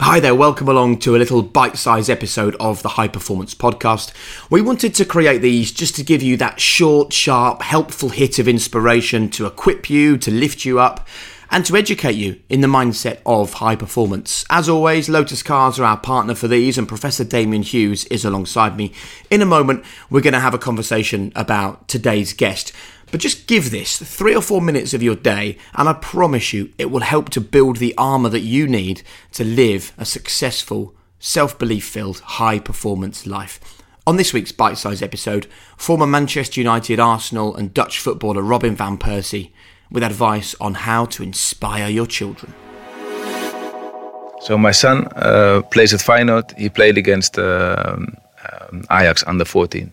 Hi there, welcome along to a little bite sized episode of the High Performance Podcast. We wanted to create these just to give you that short, sharp, helpful hit of inspiration to equip you, to lift you up, and to educate you in the mindset of high performance. As always, Lotus Cars are our partner for these, and Professor Damian Hughes is alongside me. In a moment, we're going to have a conversation about today's guest. But just give this three or four minutes of your day, and I promise you it will help to build the armour that you need to live a successful, self belief filled, high performance life. On this week's bite sized episode, former Manchester United, Arsenal, and Dutch footballer Robin Van Persie with advice on how to inspire your children. So, my son uh, plays at Feyenoord. He played against uh, um, Ajax under 14.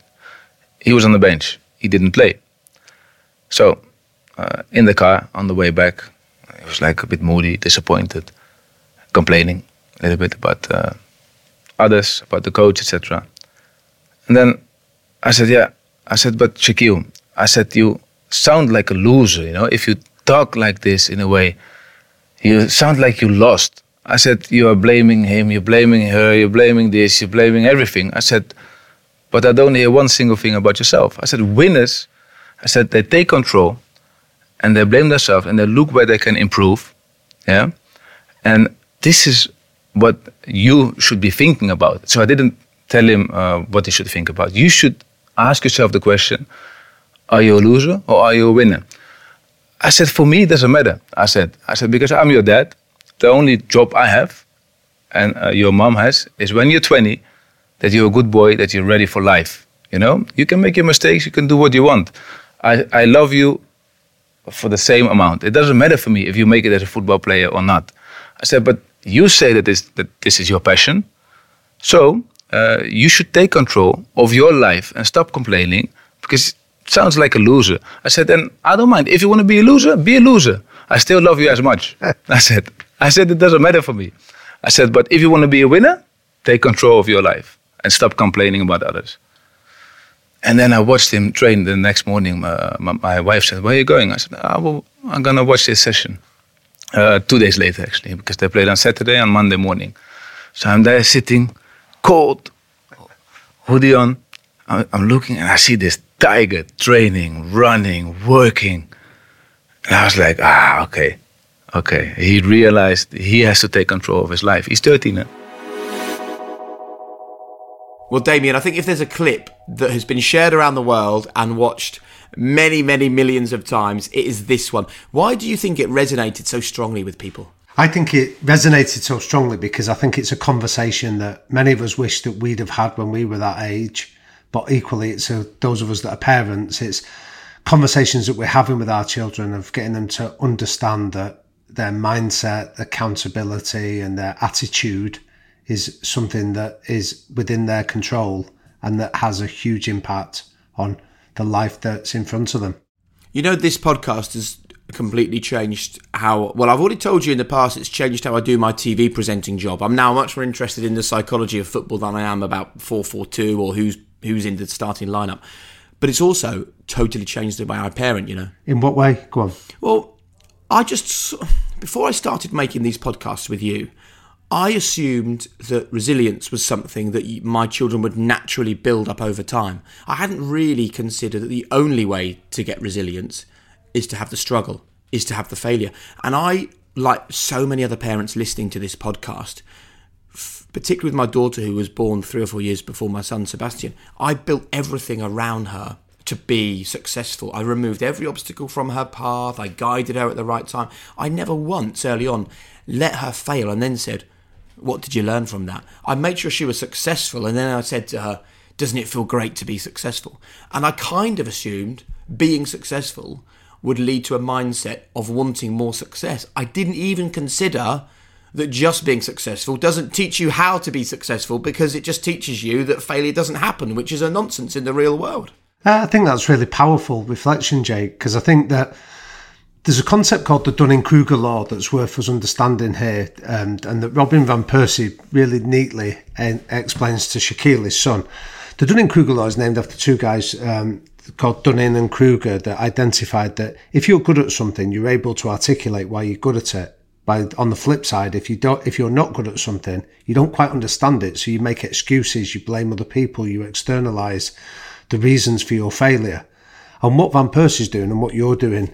He was on the bench, he didn't play. So, uh, in the car on the way back, he was like a bit moody, disappointed, complaining a little bit about uh, others, about the coach, etc. And then I said, "Yeah," I said, "But Shaqueel," I said, "You sound like a loser. You know, if you talk like this in a way, you sound like you lost." I said, "You are blaming him, you're blaming her, you're blaming this, you're blaming everything." I said, "But I don't hear one single thing about yourself." I said, "Winners." I said they take control and they blame themselves and they look where they can improve. Yeah. And this is what you should be thinking about. So I didn't tell him uh, what he should think about. You should ask yourself the question Are you a loser or are you a winner? I said, For me, it doesn't matter. I said, I said, because I'm your dad, the only job I have and uh, your mom has is when you're 20 that you're a good boy, that you're ready for life. You know, you can make your mistakes, you can do what you want. I, I love you for the same amount. It doesn't matter for me if you make it as a football player or not. I said, but you say that this, that this is your passion. So uh, you should take control of your life and stop complaining because it sounds like a loser. I said, then I don't mind. If you want to be a loser, be a loser. I still love you as much. I said, I said, it doesn't matter for me. I said, but if you want to be a winner, take control of your life and stop complaining about others. And then I watched him train the next morning. My, my, wife said, Where are you going? I said, well, I'm going to watch this session. Uh, two days later, actually, because they played on Saturday and Monday morning. So I'm there sitting, cold, hoodie on. I'm looking and I see this tiger training, running, working. And I was like, ah, okay, okay. He realized he has to take control of his life. He's 13 now. Well, Damian, I think if there's a clip that has been shared around the world and watched many, many millions of times, it is this one. Why do you think it resonated so strongly with people? I think it resonated so strongly because I think it's a conversation that many of us wish that we'd have had when we were that age. But equally, it's a, those of us that are parents, it's conversations that we're having with our children of getting them to understand that their mindset, accountability, and their attitude is something that is within their control and that has a huge impact on the life that's in front of them. You know, this podcast has completely changed how well I've already told you in the past it's changed how I do my TV presenting job. I'm now much more interested in the psychology of football than I am about 442 or who's who's in the starting lineup. But it's also totally changed the way I parent, you know. In what way? Go on. Well, I just before I started making these podcasts with you, I assumed that resilience was something that my children would naturally build up over time. I hadn't really considered that the only way to get resilience is to have the struggle, is to have the failure. And I like so many other parents listening to this podcast, particularly with my daughter who was born three or four years before my son Sebastian, I built everything around her to be successful. I removed every obstacle from her path. I guided her at the right time. I never once early on let her fail and then said, What did you learn from that? I made sure she was successful and then I said to her, Doesn't it feel great to be successful? And I kind of assumed being successful would lead to a mindset of wanting more success. I didn't even consider that just being successful doesn't teach you how to be successful because it just teaches you that failure doesn't happen, which is a nonsense in the real world. Uh, I think that's really powerful reflection, Jake, because I think that there's a concept called the Dunning Kruger law that's worth us understanding here, um, and that Robin Van Persie really neatly uh, explains to Shaqueel, his son. The Dunning Kruger law is named after two guys um, called Dunning and Kruger that identified that if you're good at something, you're able to articulate why you're good at it. By on the flip side, if you don't, if you're not good at something, you don't quite understand it, so you make excuses, you blame other people, you externalize the reasons for your failure. And what Van Persie's doing and what you're doing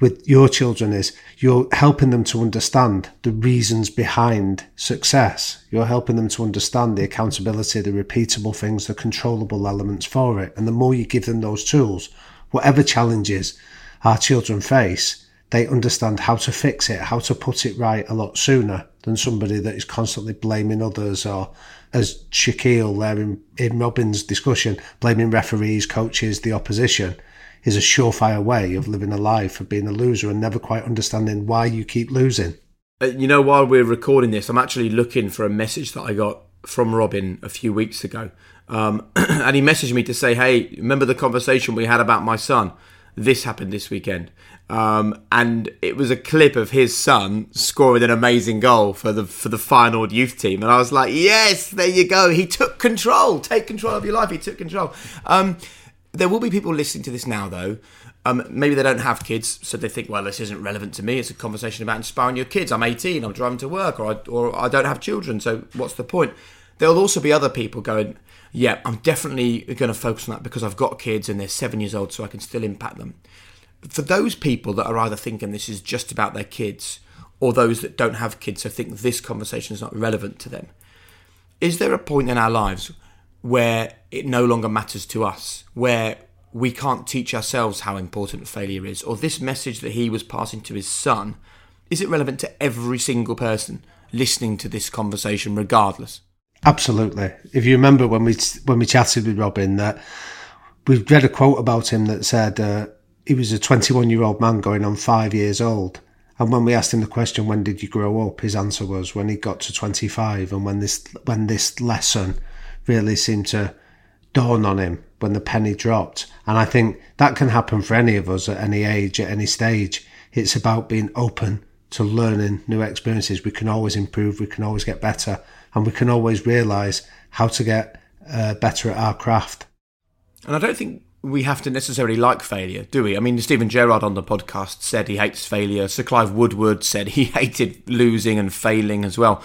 with your children is you're helping them to understand the reasons behind success. You're helping them to understand the accountability, the repeatable things, the controllable elements for it. And the more you give them those tools, whatever challenges our children face, they understand how to fix it, how to put it right a lot sooner than somebody that is constantly blaming others or as Shaqueel there in, in Robin's discussion, blaming referees, coaches, the opposition is a surefire way of living a life of being a loser and never quite understanding why you keep losing. Uh, you know, while we're recording this, I'm actually looking for a message that I got from Robin a few weeks ago. Um, and he messaged me to say, hey, remember the conversation we had about my son? This happened this weekend. Um, and it was a clip of his son scoring an amazing goal for the for the Feyenoord youth team, and I was like, "Yes, there you go. He took control. Take control of your life. He took control." Um, there will be people listening to this now, though. Um, maybe they don't have kids, so they think, "Well, this isn't relevant to me. It's a conversation about inspiring your kids. I'm 18. I'm driving to work, or I, or I don't have children. So what's the point?" There'll also be other people going, "Yeah, I'm definitely going to focus on that because I've got kids and they're seven years old, so I can still impact them." for those people that are either thinking this is just about their kids or those that don't have kids so think this conversation is not relevant to them is there a point in our lives where it no longer matters to us where we can't teach ourselves how important failure is or this message that he was passing to his son is it relevant to every single person listening to this conversation regardless absolutely if you remember when we when we chatted with robin that we read a quote about him that said uh, he was a 21 year old man going on five years old. And when we asked him the question, when did you grow up? His answer was when he got to 25 and when this, when this lesson really seemed to dawn on him, when the penny dropped. And I think that can happen for any of us at any age, at any stage. It's about being open to learning new experiences. We can always improve, we can always get better, and we can always realize how to get uh, better at our craft. And I don't think we have to necessarily like failure, do we? I mean, Steven Gerrard on the podcast said he hates failure. Sir Clive Woodward said he hated losing and failing as well.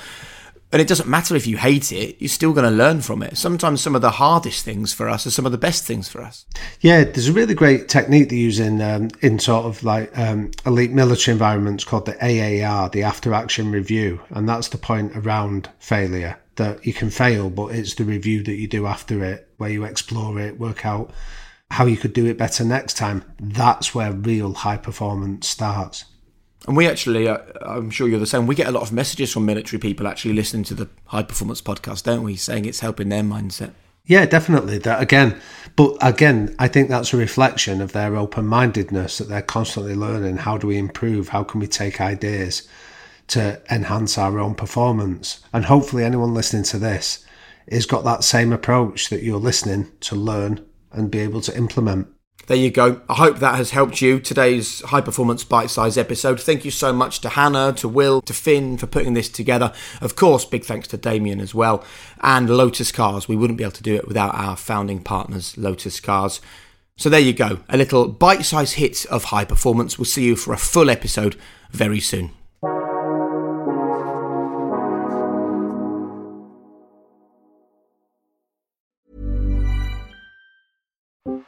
And it doesn't matter if you hate it, you're still going to learn from it. Sometimes some of the hardest things for us are some of the best things for us. Yeah, there's a really great technique they use in, um, in sort of like um, elite military environments called the AAR, the after action review. And that's the point around failure that you can fail, but it's the review that you do after it where you explore it, work out how you could do it better next time. That's where real high performance starts. And we actually, uh, I'm sure you're the same. We get a lot of messages from military people actually listening to the high performance podcast, don't we? Saying it's helping their mindset. Yeah, definitely. That again, but again, I think that's a reflection of their open mindedness that they're constantly learning. How do we improve? How can we take ideas to enhance our own performance? And hopefully, anyone listening to this has got that same approach that you're listening to learn and be able to implement. There you go. I hope that has helped you. Today's high performance bite size episode. Thank you so much to Hannah, to Will, to Finn for putting this together. Of course, big thanks to Damian as well. And Lotus Cars. We wouldn't be able to do it without our founding partners, Lotus Cars. So there you go. A little bite size hit of high performance. We'll see you for a full episode very soon.